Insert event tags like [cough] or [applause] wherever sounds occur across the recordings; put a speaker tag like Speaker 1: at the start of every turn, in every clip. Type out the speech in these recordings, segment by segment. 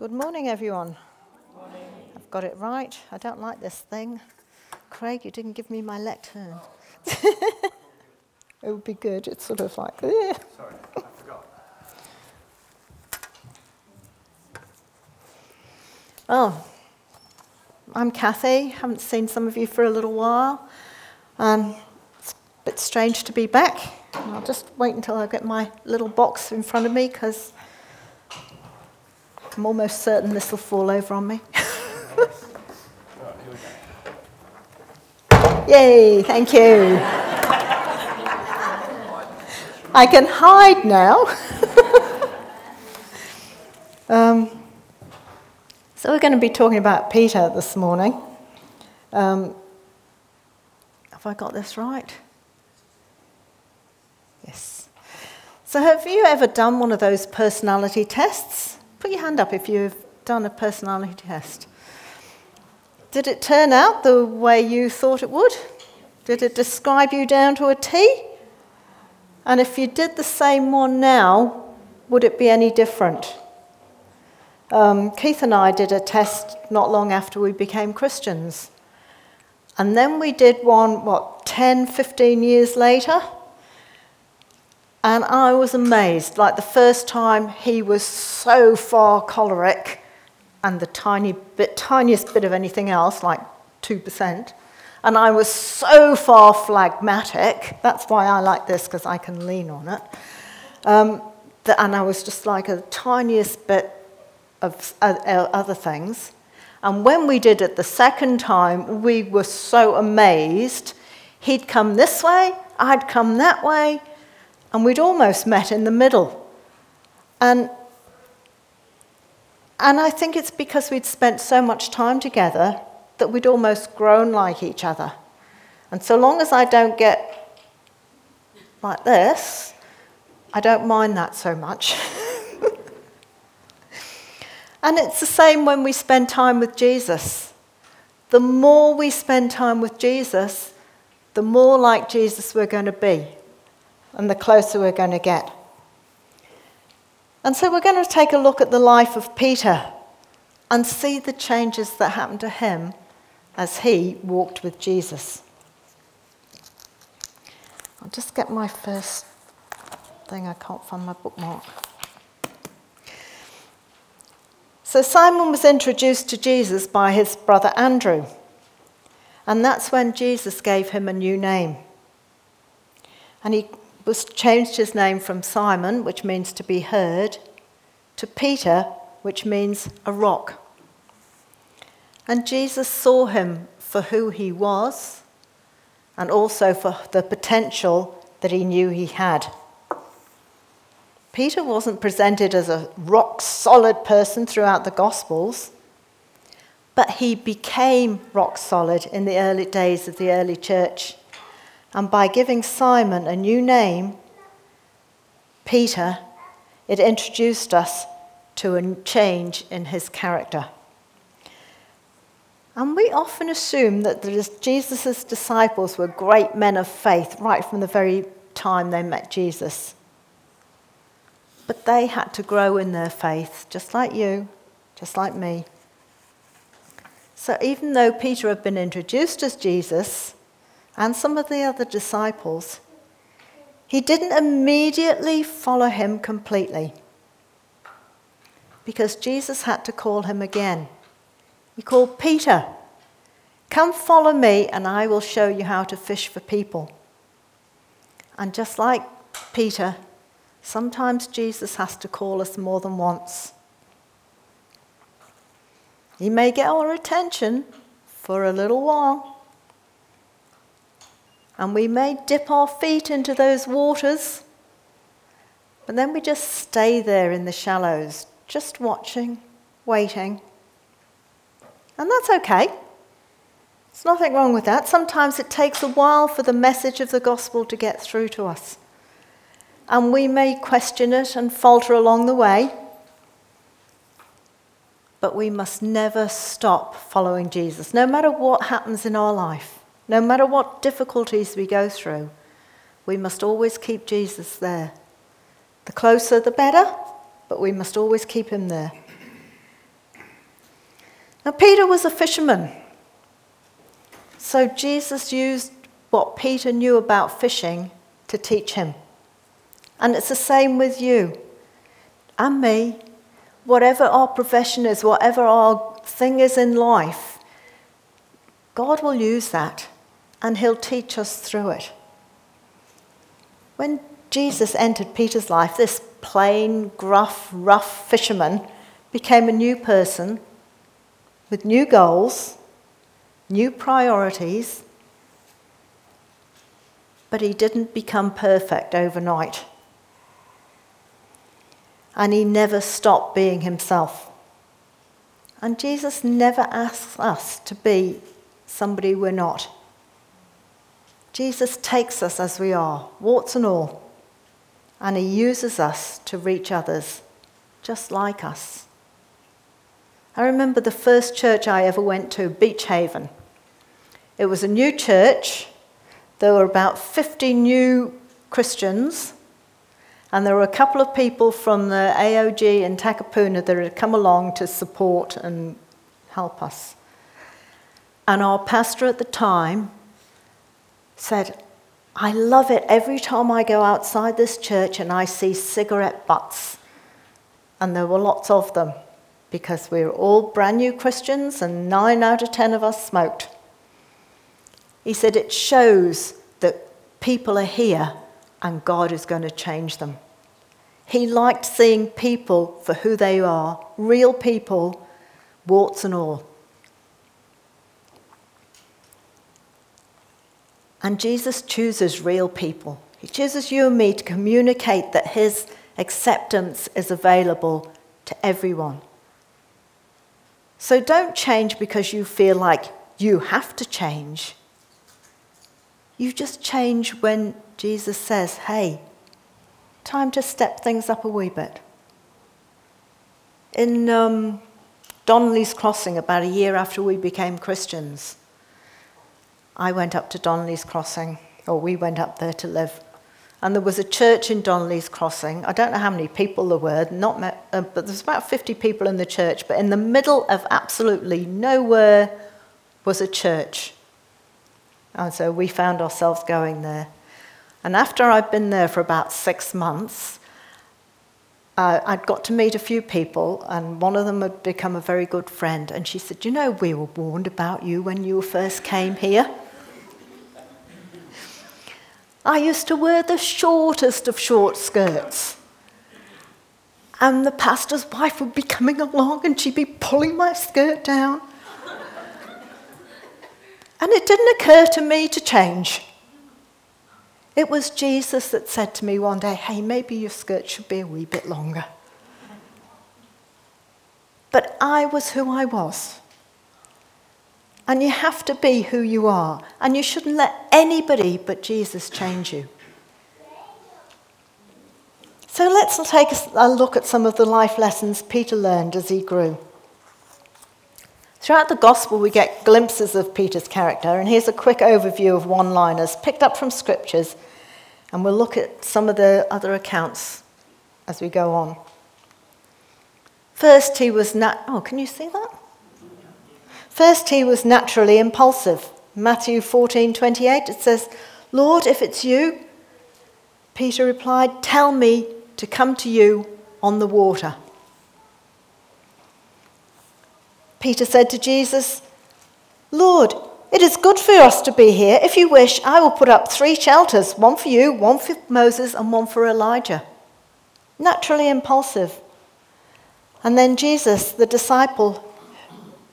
Speaker 1: Good morning, everyone. Morning. I've got it right. I don't like this thing. Craig, you didn't give me my lectern. [laughs] it would be good. It's sort of like.
Speaker 2: Sorry, I forgot.
Speaker 1: Oh, I'm Kathy. Haven't seen some of you for a little while. Um, it's a bit strange to be back. I'll just wait until I get my little box in front of me because I'm almost certain this will fall over on me. [laughs] Yay, thank you. I can hide now. [laughs] um, so, we're going to be talking about Peter this morning. Um, have I got this right? Yes. So, have you ever done one of those personality tests? Put your hand up if you've done a personality test. Did it turn out the way you thought it would? Did it describe you down to a T? And if you did the same one now, would it be any different? Um, Keith and I did a test not long after we became Christians. And then we did one, what, 10, 15 years later? And I was amazed. Like the first time, he was so far choleric and the tiny bit, tiniest bit of anything else, like 2%. And I was so far phlegmatic. That's why I like this, because I can lean on it. Um, and I was just like a tiniest bit of other things. And when we did it the second time, we were so amazed. He'd come this way, I'd come that way, and we'd almost met in the middle. And, and I think it's because we'd spent so much time together that we'd almost grown like each other. And so long as I don't get like this, I don't mind that so much. [laughs] and it's the same when we spend time with Jesus. The more we spend time with Jesus, the more like Jesus we're going to be and the closer we're going to get. And so we're going to take a look at the life of Peter and see the changes that happened to him as he walked with Jesus. I'll just get my first thing, I can't find my bookmark. So Simon was introduced to Jesus by his brother Andrew, and that's when Jesus gave him a new name. And he was changed his name from Simon, which means to be heard, to Peter, which means a rock. And Jesus saw him for who he was and also for the potential that he knew he had. Peter wasn't presented as a rock solid person throughout the Gospels, but he became rock solid in the early days of the early church. And by giving Simon a new name, Peter, it introduced us to a change in his character. And we often assume that Jesus' disciples were great men of faith right from the very time they met Jesus. But they had to grow in their faith, just like you, just like me. So even though Peter had been introduced as Jesus, and some of the other disciples, he didn't immediately follow him completely because Jesus had to call him again. He called Peter, Come follow me, and I will show you how to fish for people. And just like Peter, sometimes Jesus has to call us more than once. He may get our attention for a little while, and we may dip our feet into those waters, but then we just stay there in the shallows, just watching, waiting. And that's okay. There's nothing wrong with that. Sometimes it takes a while for the message of the gospel to get through to us. And we may question it and falter along the way. But we must never stop following Jesus, no matter what happens in our life. No matter what difficulties we go through, we must always keep Jesus there. The closer, the better, but we must always keep him there. Now, Peter was a fisherman. So Jesus used what Peter knew about fishing to teach him. And it's the same with you and me. Whatever our profession is, whatever our thing is in life, God will use that and he'll teach us through it. When Jesus entered Peter's life, this plain, gruff, rough fisherman became a new person with new goals, new priorities, but he didn't become perfect overnight. And he never stopped being himself. And Jesus never asks us to be somebody we're not. Jesus takes us as we are, warts and all, and he uses us to reach others just like us. I remember the first church I ever went to, Beach Haven. It was a new church. There were about 50 new Christians, and there were a couple of people from the AOG in Takapuna that had come along to support and help us. And our pastor at the time said, I love it every time I go outside this church and I see cigarette butts. And there were lots of them because we were all brand new Christians and nine out of ten of us smoked. He said it shows that people are here and God is going to change them. He liked seeing people for who they are, real people, warts and all. And Jesus chooses real people. He chooses you and me to communicate that his acceptance is available to everyone. So don't change because you feel like you have to change. You just change when Jesus says, hey, time to step things up a wee bit. In um, Donnelly's Crossing, about a year after we became Christians, I went up to Donnelly's Crossing, or we went up there to live. And there was a church in Donnelly's Crossing. I don't know how many people there were, not uh, but there's about 50 people in the church. But in the middle of absolutely nowhere was a church. And so we found ourselves going there. And after I'd been there for about six months, uh, I'd got to meet a few people, and one of them had become a very good friend. And she said, You know, we were warned about you when you first came here. I used to wear the shortest of short skirts. And the pastor's wife would be coming along and she'd be pulling my skirt down. And it didn't occur to me to change. It was Jesus that said to me one day, hey, maybe your skirt should be a wee bit longer. But I was who I was. And you have to be who you are. And you shouldn't let anybody but Jesus change you. So let's take a look at some of the life lessons Peter learned as he grew. Throughout the Gospel, we get glimpses of Peter's character, and here's a quick overview of one liners picked up from scriptures, and we'll look at some of the other accounts as we go on. First, he was nat- oh, can you see that? First, he was naturally impulsive. Matthew 14:28 it says, "Lord, if it's you," Peter replied, "tell me to come to you on the water." Peter said to Jesus, "Lord, it is good for us to be here. If you wish, I will put up three shelters one for you, one for Moses, and one for Elijah. Naturally impulsive. And then Jesus, the disciple,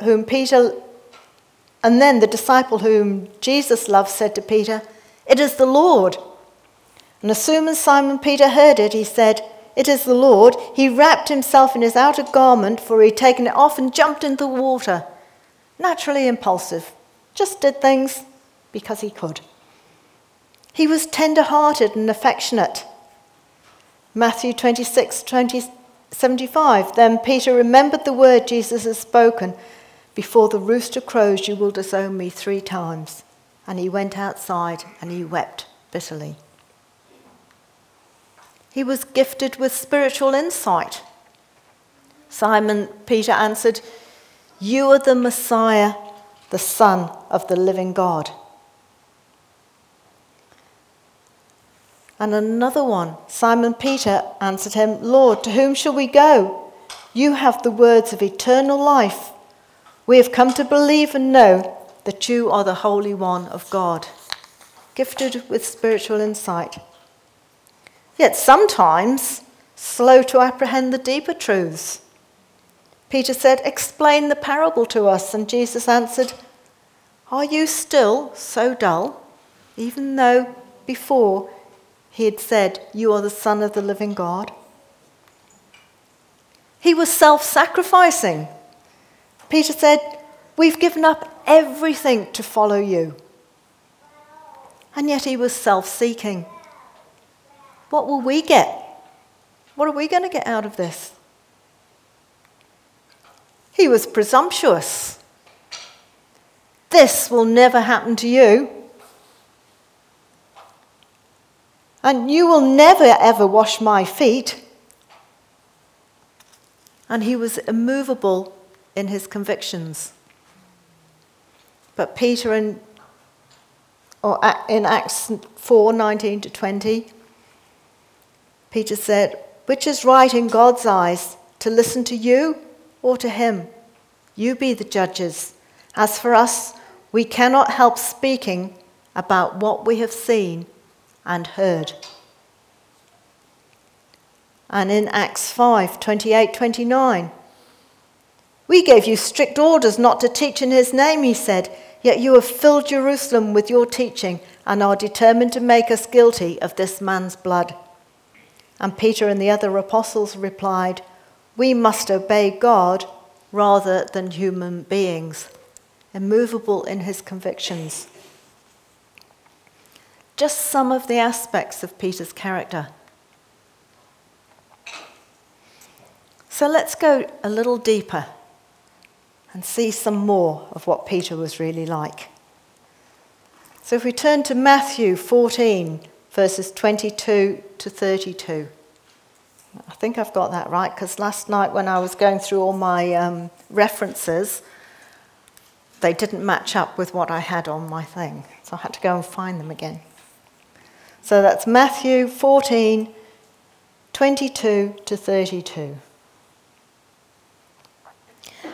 Speaker 1: whom Peter, and then the disciple whom Jesus loved said to Peter, It is the Lord. And as soon as Simon Peter heard it, he said, It is the Lord. He wrapped himself in his outer garment, for he had taken it off and jumped into the water. Naturally impulsive, just did things because he could. He was tender hearted and affectionate. Matthew 26, 20, 75. Then Peter remembered the word Jesus had spoken before the rooster crows, you will disown me three times. And he went outside and he wept bitterly. He was gifted with spiritual insight. Simon Peter answered, You are the Messiah, the Son of the living God. And another one, Simon Peter answered him, Lord, to whom shall we go? You have the words of eternal life. We have come to believe and know that you are the Holy One of God, gifted with spiritual insight. Yet sometimes slow to apprehend the deeper truths. Peter said, Explain the parable to us. And Jesus answered, Are you still so dull, even though before he had said, You are the Son of the living God. He was self sacrificing. Peter said, We've given up everything to follow you. And yet he was self seeking. What will we get? What are we going to get out of this? He was presumptuous. This will never happen to you. and you will never ever wash my feet. And he was immovable in his convictions. But Peter in, or in Acts 4 19 to 20, Peter said, Which is right in God's eyes, to listen to you or to him? You be the judges. As for us, we cannot help speaking about what we have seen and heard. And in Acts 5 28 29, we gave you strict orders not to teach in his name, he said, yet you have filled Jerusalem with your teaching and are determined to make us guilty of this man's blood. And Peter and the other apostles replied, We must obey God rather than human beings, immovable in his convictions just some of the aspects of Peter's character. So let's go a little deeper and see some more of what Peter was really like. So if we turn to Matthew 14, verses 22 to 32. I think I've got that right because last night when I was going through all my um, references, they didn't match up with what I had on my thing. So I had to go and find them again. So that's Matthew 14, 22 to 32.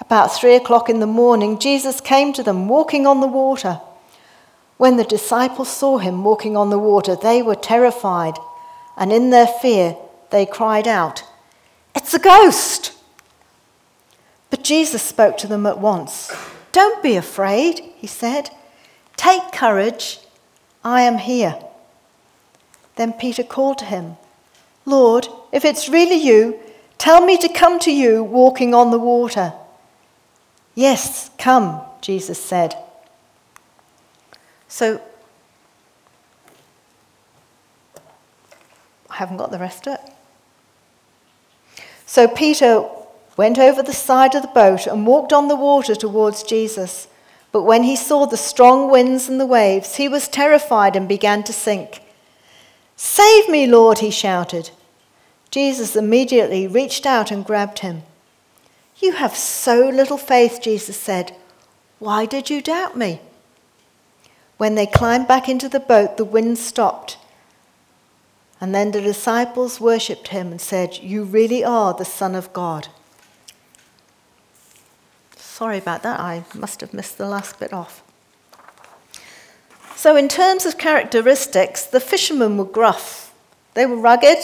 Speaker 1: About three o'clock in the morning, Jesus came to them walking on the water. When the disciples saw him walking on the water, they were terrified, and in their fear, they cried out, It's a ghost! But Jesus spoke to them at once. Don't be afraid, he said. Take courage. I am here. Then Peter called to him, Lord, if it's really you, tell me to come to you walking on the water. Yes, come, Jesus said. So, I haven't got the rest of it. So Peter went over the side of the boat and walked on the water towards Jesus. But when he saw the strong winds and the waves, he was terrified and began to sink. Save me, Lord, he shouted. Jesus immediately reached out and grabbed him. You have so little faith, Jesus said. Why did you doubt me? When they climbed back into the boat, the wind stopped. And then the disciples worshipped him and said, You really are the Son of God. Sorry about that, I must have missed the last bit off. So, in terms of characteristics, the fishermen were gruff. They were rugged.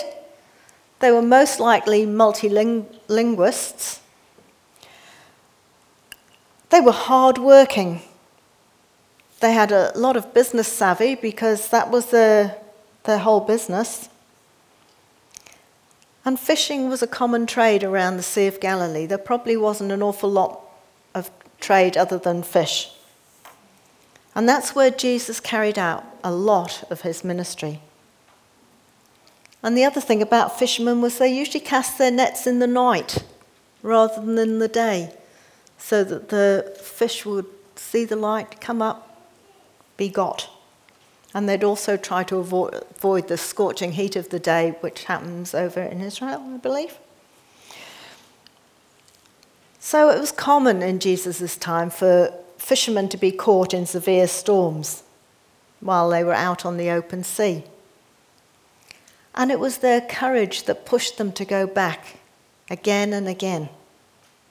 Speaker 1: They were most likely multilinguists. They were hard-working. They had a lot of business savvy because that was their, their whole business. And fishing was a common trade around the Sea of Galilee. There probably wasn't an awful lot of trade other than fish. And that's where Jesus carried out a lot of his ministry. And the other thing about fishermen was they usually cast their nets in the night rather than in the day, so that the fish would see the light, come up, be got. And they'd also try to avoid, avoid the scorching heat of the day, which happens over in Israel, I believe. So it was common in Jesus' time for fishermen to be caught in severe storms while they were out on the open sea. And it was their courage that pushed them to go back again and again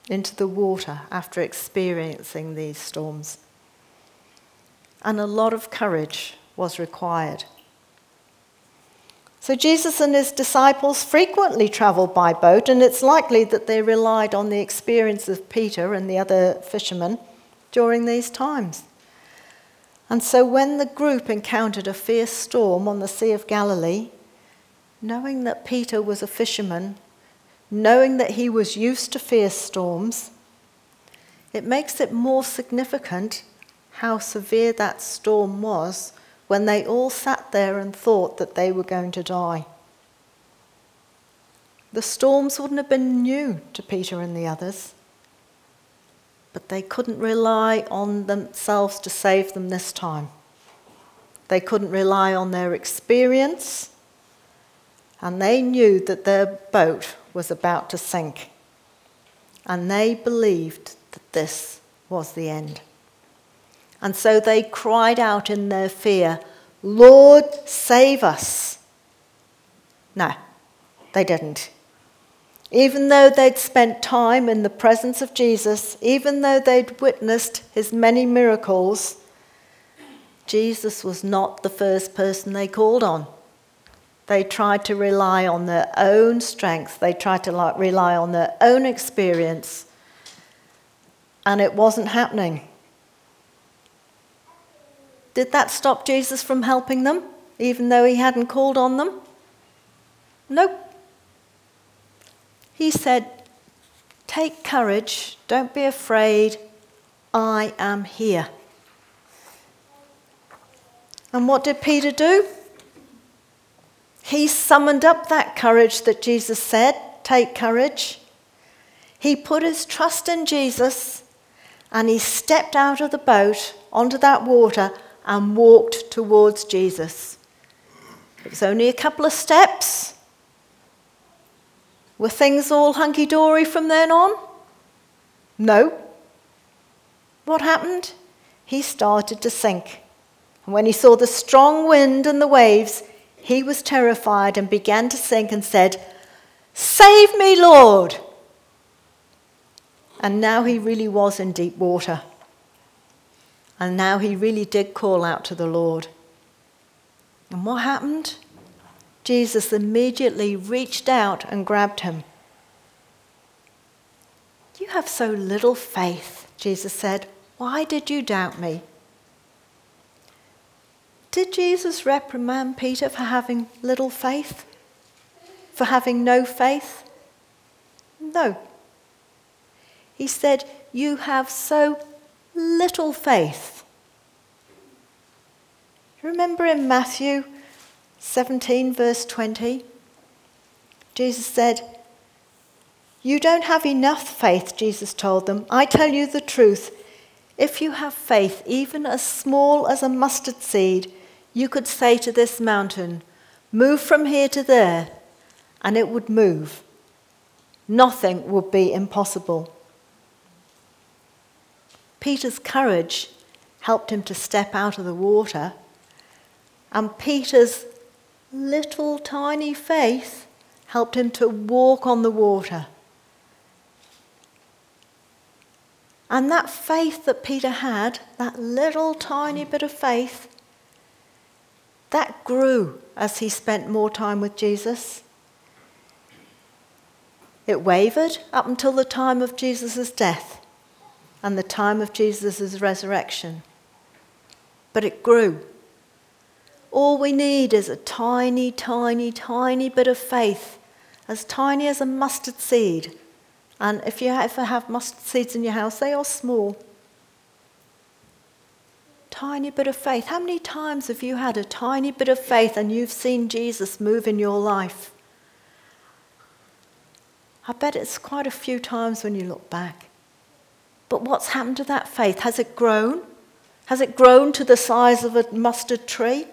Speaker 1: into the water after experiencing these storms. And a lot of courage was required. So Jesus and his disciples frequently traveled by boat, and it's likely that they relied on the experience of Peter and the other fishermen during these times. And so when the group encountered a fierce storm on the Sea of Galilee, knowing that Peter was a fisherman, knowing that he was used to fierce storms, it makes it more significant how severe that storm was when they all sat there and thought that they were going to die. The storms wouldn't have been new to Peter and the others, but they couldn't rely on themselves to save them this time. They couldn't rely on their experience, and they knew that their boat was about to sink. And they believed that this was the end. And so they cried out in their fear, Lord, save us. No, they didn't. Even though they'd spent time in the presence of Jesus, even though they'd witnessed his many miracles, Jesus was not the first person they called on. They tried to rely on their own strength, they tried to rely on their own experience, and it wasn't happening. Did that stop Jesus from helping them, even though he hadn't called on them? Nope. He said, Take courage, don't be afraid, I am here. And what did Peter do? He summoned up that courage that Jesus said, Take courage. He put his trust in Jesus and he stepped out of the boat onto that water and walked towards Jesus. It was only a couple of steps. Were things all hunky dory from then on? No. What happened? He started to sink. And when he saw the strong wind and the waves, he was terrified and began to sink and said, Save me, Lord! And now he really was in deep water. And now he really did call out to the Lord. And what happened? Jesus immediately reached out and grabbed him. You have so little faith, Jesus said. Why did you doubt me? Did Jesus reprimand Peter for having little faith? For having no faith? No. He said, You have so little faith. Remember in Matthew 17, verse 20? Jesus said, You don't have enough faith, Jesus told them. I tell you the truth. If you have faith, even as small as a mustard seed, you could say to this mountain, Move from here to there, and it would move. Nothing would be impossible. Peter's courage helped him to step out of the water, and Peter's little tiny faith helped him to walk on the water. And that faith that Peter had, that little tiny bit of faith, that grew as he spent more time with Jesus. It wavered up until the time of Jesus' death and the time of Jesus' resurrection. But it grew. All we need is a tiny, tiny, tiny bit of faith, as tiny as a mustard seed, And if you ever have mustard seeds in your house, they are small. Tiny bit of faith. How many times have you had a tiny bit of faith and you've seen Jesus move in your life? I bet it's quite a few times when you look back. But what's happened to that faith? Has it grown? Has it grown to the size of a mustard tree?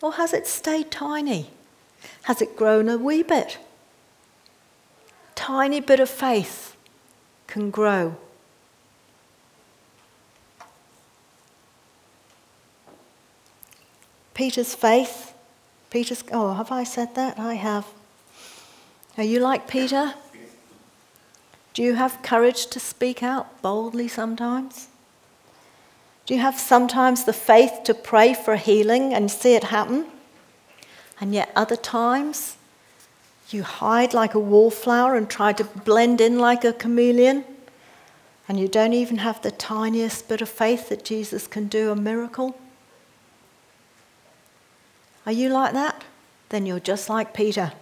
Speaker 1: Or has it stayed tiny? Has it grown a wee bit? Tiny bit of faith can grow. Peter's faith. Peter's, oh, have I said that? I have. Are you like Peter? Do you have courage to speak out boldly sometimes? Do you have sometimes the faith to pray for healing and see it happen? And yet, other times, you hide like a wallflower and try to blend in like a chameleon, and you don't even have the tiniest bit of faith that Jesus can do a miracle. Are you like that? Then you're just like Peter.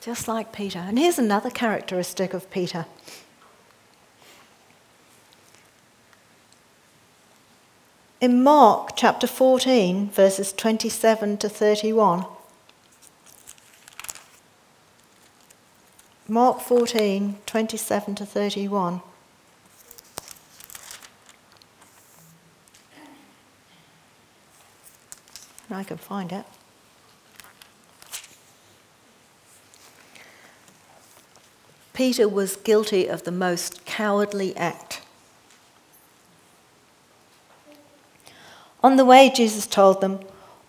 Speaker 1: Just like Peter. And here's another characteristic of Peter. In Mark chapter 14, verses 27 to 31, Mark 14, 27 to 31. I can find it. Peter was guilty of the most cowardly act. On the way, Jesus told them,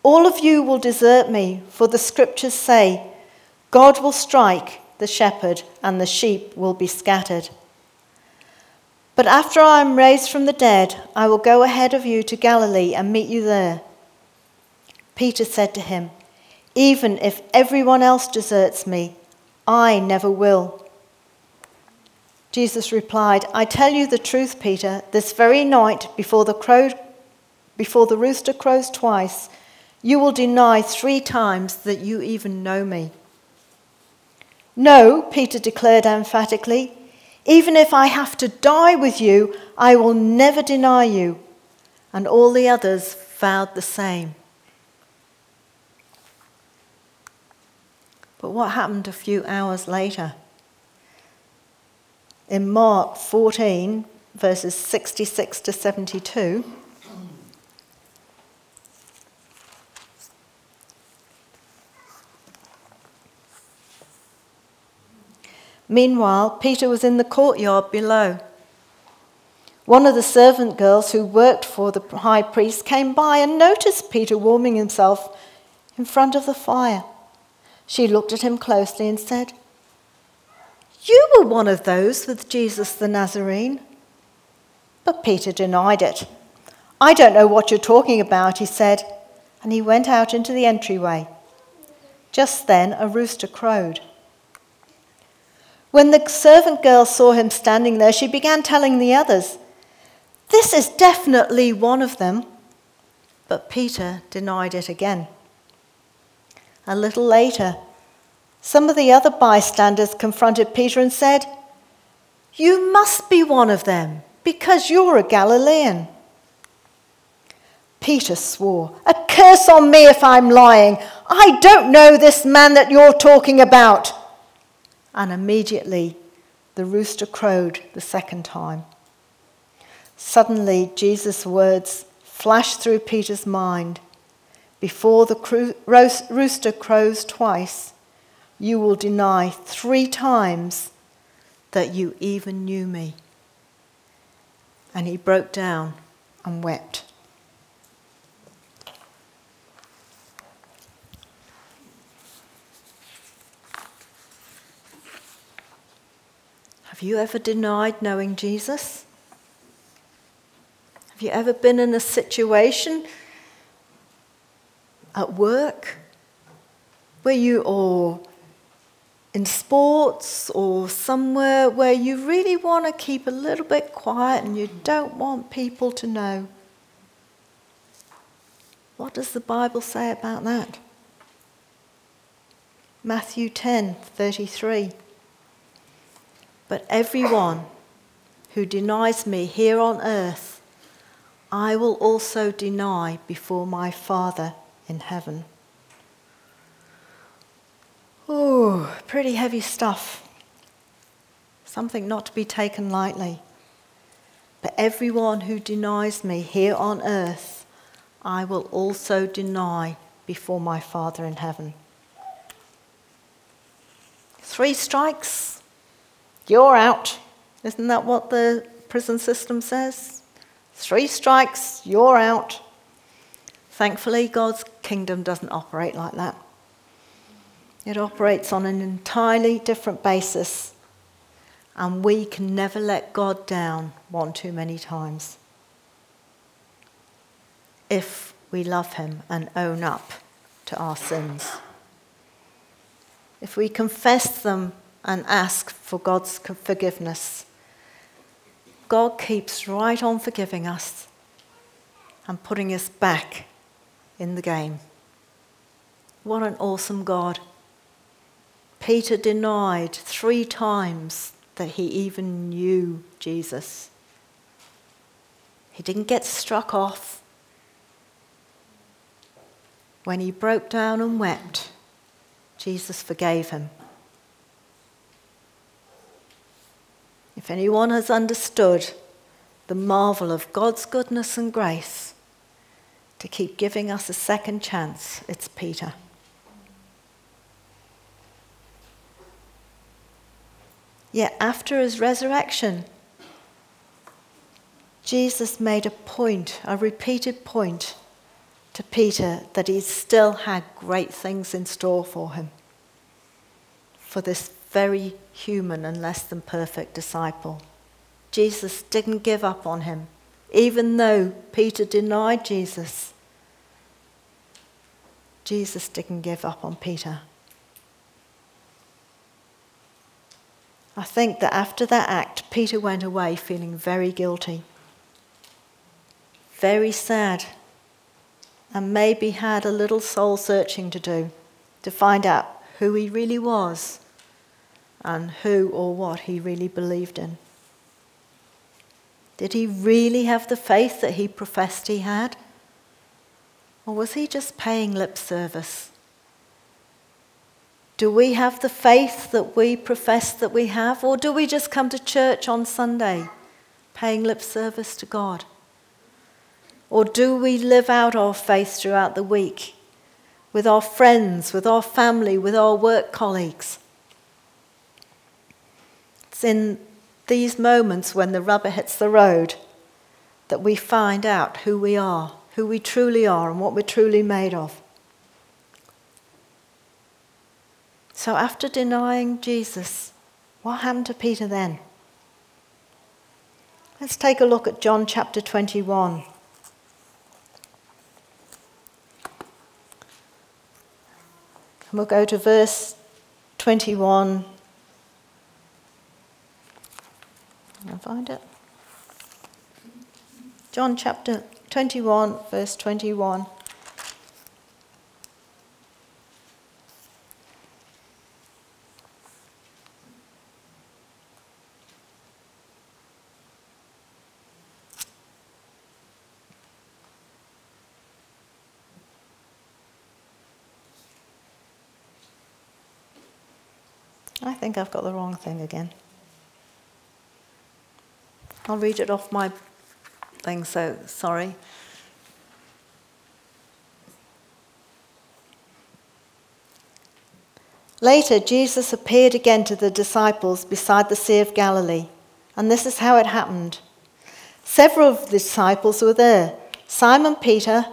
Speaker 1: All of you will desert me, for the scriptures say, God will strike the shepherd, and the sheep will be scattered. But after I am raised from the dead, I will go ahead of you to Galilee and meet you there. Peter said to him, Even if everyone else deserts me, I never will. Jesus replied, I tell you the truth, Peter, this very night before the, crow, before the rooster crows twice, you will deny three times that you even know me. No, Peter declared emphatically, even if I have to die with you, I will never deny you. And all the others vowed the same. But what happened a few hours later? In Mark 14, verses 66 to 72, Meanwhile, Peter was in the courtyard below. One of the servant girls who worked for the high priest came by and noticed Peter warming himself in front of the fire. She looked at him closely and said, You were one of those with Jesus the Nazarene. But Peter denied it. I don't know what you're talking about, he said, and he went out into the entryway. Just then a rooster crowed. When the servant girl saw him standing there, she began telling the others, This is definitely one of them. But Peter denied it again. A little later, some of the other bystanders confronted Peter and said, You must be one of them, because you're a Galilean. Peter swore, A curse on me if I'm lying. I don't know this man that you're talking about and immediately the rooster crowed the second time. Suddenly, Jesus' words flashed through Peter's mind Before the rooster crows twice, you will deny three times that you even knew me. And he broke down and wept. Have you ever denied knowing Jesus? Have you ever been in a situation at work where you, or in sports, or somewhere where you really want to keep a little bit quiet and you don't want people to know? What does the Bible say about that? Matthew 10:33 But everyone who denies me here on earth I will also deny before my Father in heaven. Oh, pretty heavy stuff. Something not to be taken lightly. But everyone who denies me here on earth, I will also deny before my Father in heaven. Three strikes, you're out. Isn't that what the prison system says? Three strikes, you're out. Thankfully, God's kingdom doesn't operate like that. It operates on an entirely different basis, and we can never let God down one too many times if we love Him and own up to our sins. If we confess them and ask for God's forgiveness, God keeps right on forgiving us and putting us back in the game. What an awesome God. Peter denied three times that he even knew Jesus. He didn't get struck off. When he broke down and wept, Jesus forgave him. If anyone has understood the marvel of God's goodness and grace, to keep giving us a second chance, it's Peter. Yet after his resurrection, Jesus made a point, a repeated point to Peter that he still had great things in store for him, for this very human and less than perfect disciple. Jesus didn't give up on him, even though Peter denied Jesus. Jesus didn't give up on Peter. I think that after that act, Peter went away feeling very guilty, very sad, and maybe had a little soul searching to do to find out who he really was and who or what he really believed in. Did he really have the faith that he professed he had? Or was he just paying lip service? Do we have the faith that we profess that we have? Or do we just come to church on Sunday paying lip service to God? Or do we live out our faith throughout the week with our friends, with our family, with our work colleagues? It's in these moments when the rubber hits the road that we find out who we are who we truly are and what we're truly made of. So, after denying Jesus, what happened to Peter then? Let's take a look at John chapter 21. And we'll go to verse 21. I'll find it. John chapter 21, verse 21. I think I've got the wrong thing again. I'll read it off my thing, so sorry. Later, Jesus appeared again to the disciples beside the Sea of Galilee, and this is how it happened. Several of the disciples were there Simon Peter,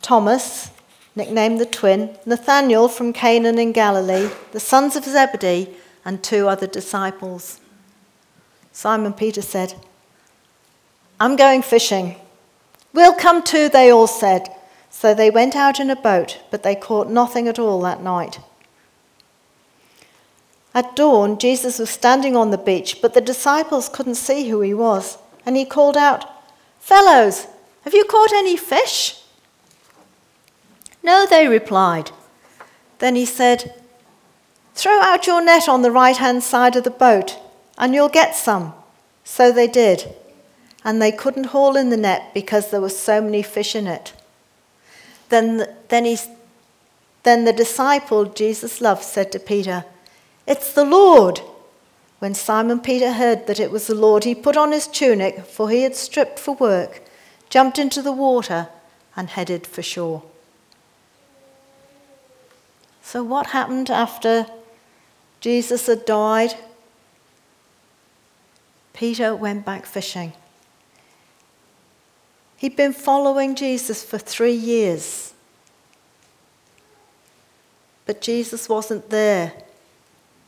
Speaker 1: Thomas, nicknamed the twin, Nathanael from Canaan in Galilee, the sons of Zebedee, and two other disciples. Simon Peter said, I'm going fishing. We'll come too, they all said. So they went out in a boat, but they caught nothing at all that night. At dawn, Jesus was standing on the beach, but the disciples couldn't see who he was. And he called out, Fellows, have you caught any fish? No, they replied. Then he said, Throw out your net on the right hand side of the boat, and you'll get some. So they did. And they couldn't haul in the net because there were so many fish in it. Then, then, he, then the disciple Jesus loved said to Peter, It's the Lord. When Simon Peter heard that it was the Lord, he put on his tunic, for he had stripped for work, jumped into the water, and headed for shore. So, what happened after Jesus had died? Peter went back fishing. He'd been following Jesus for three years. But Jesus wasn't there,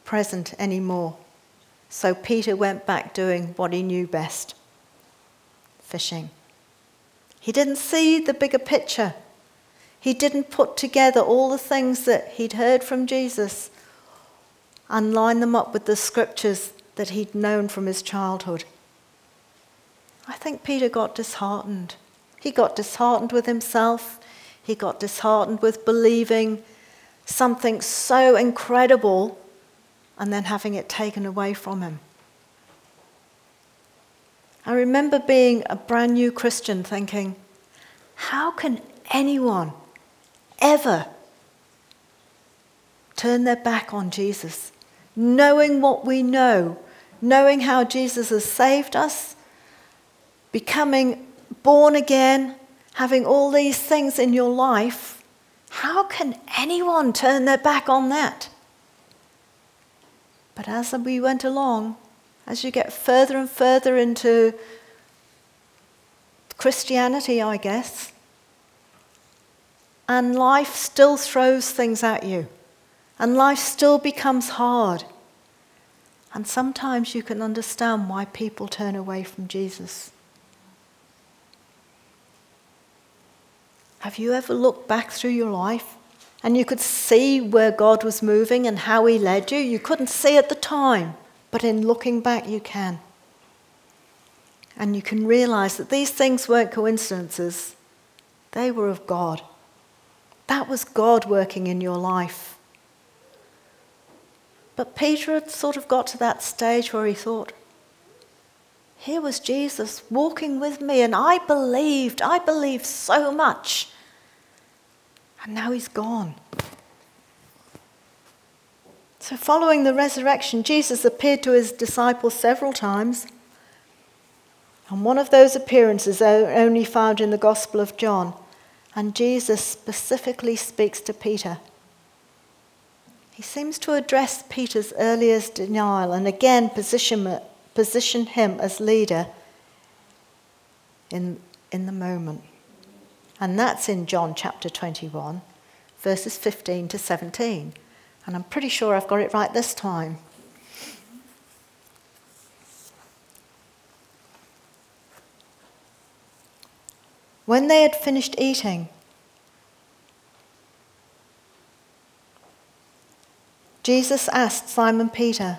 Speaker 1: present anymore. So Peter went back doing what he knew best fishing. He didn't see the bigger picture. He didn't put together all the things that he'd heard from Jesus and line them up with the scriptures that he'd known from his childhood. I think Peter got disheartened. He got disheartened with himself. He got disheartened with believing something so incredible and then having it taken away from him. I remember being a brand new Christian thinking, how can anyone ever turn their back on Jesus? Knowing what we know, knowing how Jesus has saved us, becoming born again, having all these things in your life, how can anyone turn their back on that? But as we went along, as you get further and further into Christianity, I guess, and life still throws things at you, and life still becomes hard. And sometimes you can understand why people turn away from Jesus. Have you ever looked back through your life and you could see where God was moving and how He led you? You couldn't see at the time, but in looking back, you can. And you can realize that these things weren't coincidences, they were of God. That was God working in your life. But Peter had sort of got to that stage where he thought, here was Jesus walking with me, and I believed, I believed so much. And now he's gone. So, following the resurrection, Jesus appeared to his disciples several times. And one of those appearances only found in the Gospel of John. And Jesus specifically speaks to Peter. He seems to address Peter's earliest denial and again position, position him as leader in, in the moment. And that's in John chapter 21, verses 15 to 17. And I'm pretty sure I've got it right this time. When they had finished eating, Jesus asked Simon Peter,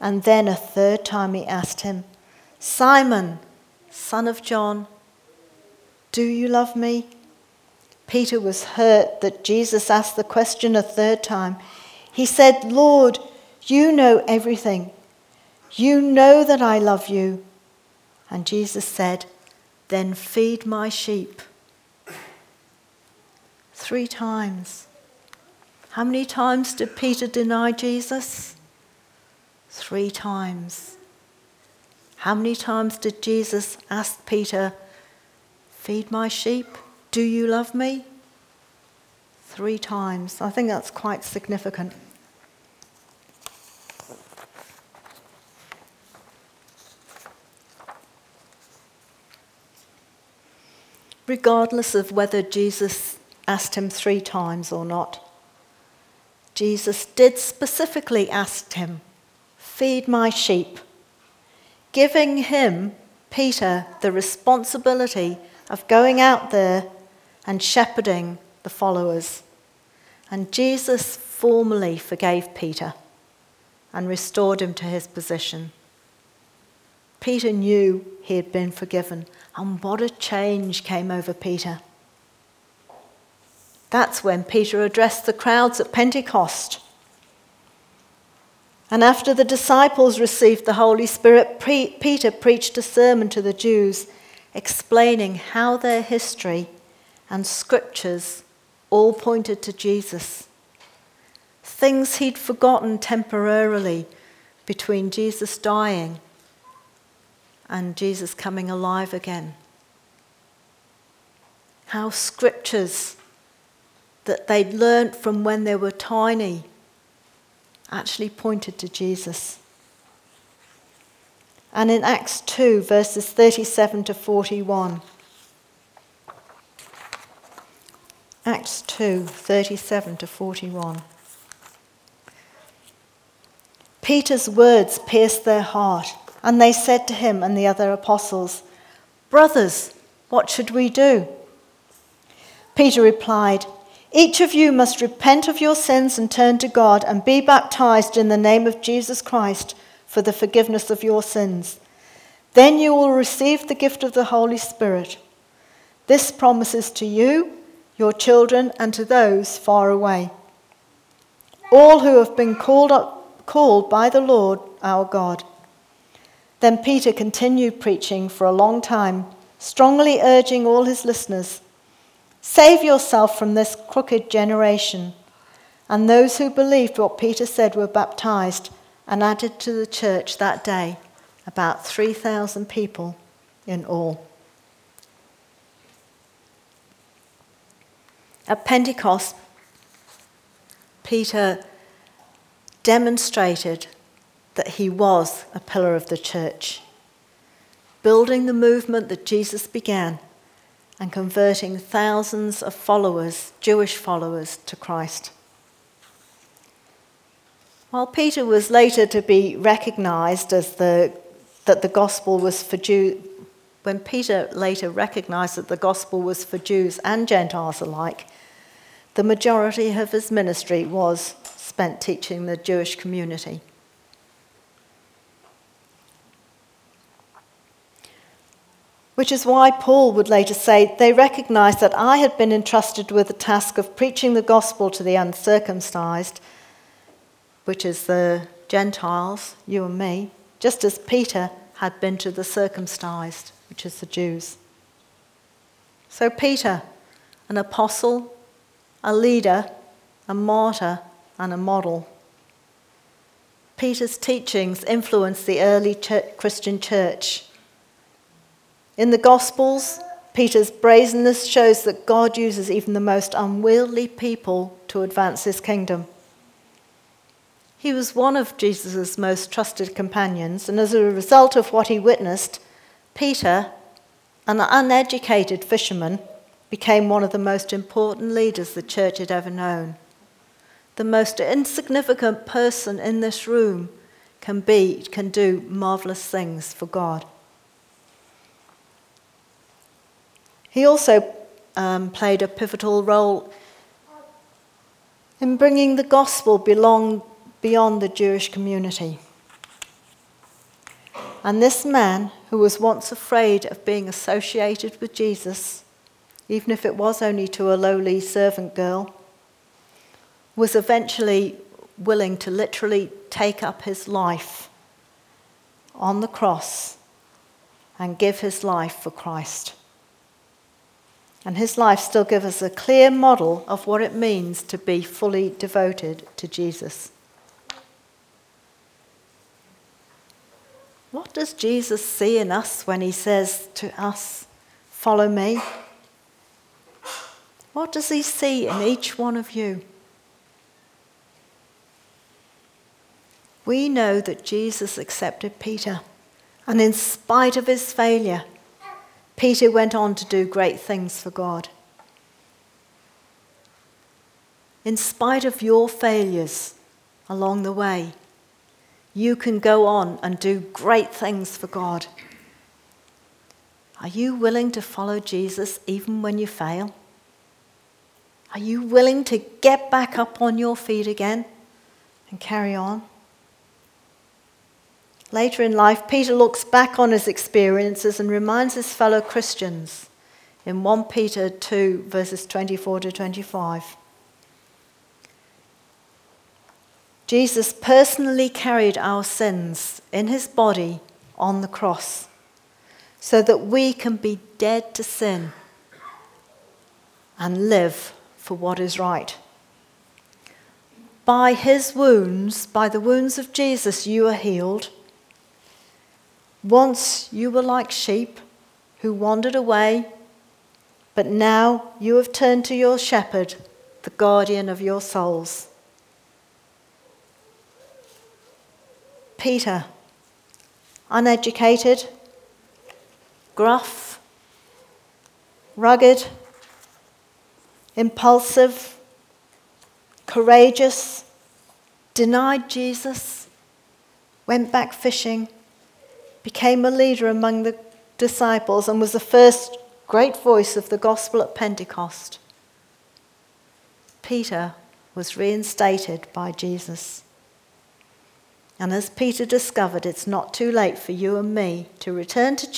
Speaker 1: And then a third time he asked him, Simon, son of John, do you love me? Peter was hurt that Jesus asked the question a third time. He said, Lord, you know everything. You know that I love you. And Jesus said, Then feed my sheep. Three times. How many times did Peter deny Jesus? Three times. How many times did Jesus ask Peter, Feed my sheep? Do you love me? Three times. I think that's quite significant. Regardless of whether Jesus asked him three times or not, Jesus did specifically ask him, Feed my sheep, giving him, Peter, the responsibility of going out there and shepherding the followers. And Jesus formally forgave Peter and restored him to his position. Peter knew he had been forgiven, and what a change came over Peter. That's when Peter addressed the crowds at Pentecost. And after the disciples received the Holy Spirit, Peter preached a sermon to the Jews explaining how their history and scriptures all pointed to Jesus. Things he'd forgotten temporarily between Jesus dying and Jesus coming alive again. How scriptures that they'd learnt from when they were tiny actually pointed to Jesus. And in Acts 2, verses 37 to 41, Acts 2, 37 to 41. Peter's words pierced their heart, and they said to him and the other apostles, Brothers, what should we do? Peter replied, each of you must repent of your sins and turn to God and be baptized in the name of Jesus Christ for the forgiveness of your sins. Then you will receive the gift of the Holy Spirit. This promises to you, your children, and to those far away. All who have been called, up, called by the Lord our God. Then Peter continued preaching for a long time, strongly urging all his listeners Save yourself from this crooked generation. And those who believed what Peter said were baptized and added to the church that day about 3,000 people in all. At Pentecost, Peter demonstrated that he was a pillar of the church, building the movement that Jesus began and converting thousands of followers, Jewish followers, to Christ. While Peter was later to be recognized as the, that the gospel was for Jews, when Peter later recognized that the gospel was for Jews and Gentiles alike, the majority of his ministry was spent teaching the Jewish community. Which is why Paul would later say, They recognized that I had been entrusted with the task of preaching the gospel to the uncircumcised, which is the Gentiles, you and me, just as Peter had been to the circumcised, which is the Jews. So, Peter, an apostle, a leader, a martyr, and a model. Peter's teachings influenced the early Christian church in the Gospels, Peter's brazenness shows that God uses even the most unwieldy people to advance his kingdom. He was one of Jesus' most trusted companions, and as a result of what he witnessed, Peter, an uneducated fisherman, became one of the most important leaders the church had ever known. The most insignificant person in this room can be can do marvelous things for God. He also um, played a pivotal role in bringing the gospel belong, beyond the Jewish community. And this man, who was once afraid of being associated with Jesus, even if it was only to a lowly servant girl, was eventually willing to literally take up his life on the cross and give his life for Christ. And his life still gives us a clear model of what it means to be fully devoted to Jesus. What does Jesus see in us when he says to us, Follow me? What does he see in each one of you? We know that Jesus accepted Peter, and in spite of his failure, Peter went on to do great things for God. in spite of your failures along the way, you can go on and do great things for God. Are you willing to follow Jesus even when you fail? Are you willing to get back up on your feet again and carry on? Later in life, Peter looks back on his experiences and reminds his fellow Christians in 1 Peter 2, verses 24 to 25. Jesus personally carried our sins in his body on the cross so that we can be dead to sin and live for what is right. By his wounds, by the wounds of Jesus, you are healed. Once you were like sheep who wandered away, but now you have turned to your shepherd, the guardian of your souls. Peter, uneducated, gruff, rugged, impulsive, courageous, denied Jesus, went back fishing, became a leader among the disciples, and was the first great voice of the gospel at Pentecost. Peter was reinstated by Jesus. And as Peter discovered, it's not too late for you and me to return to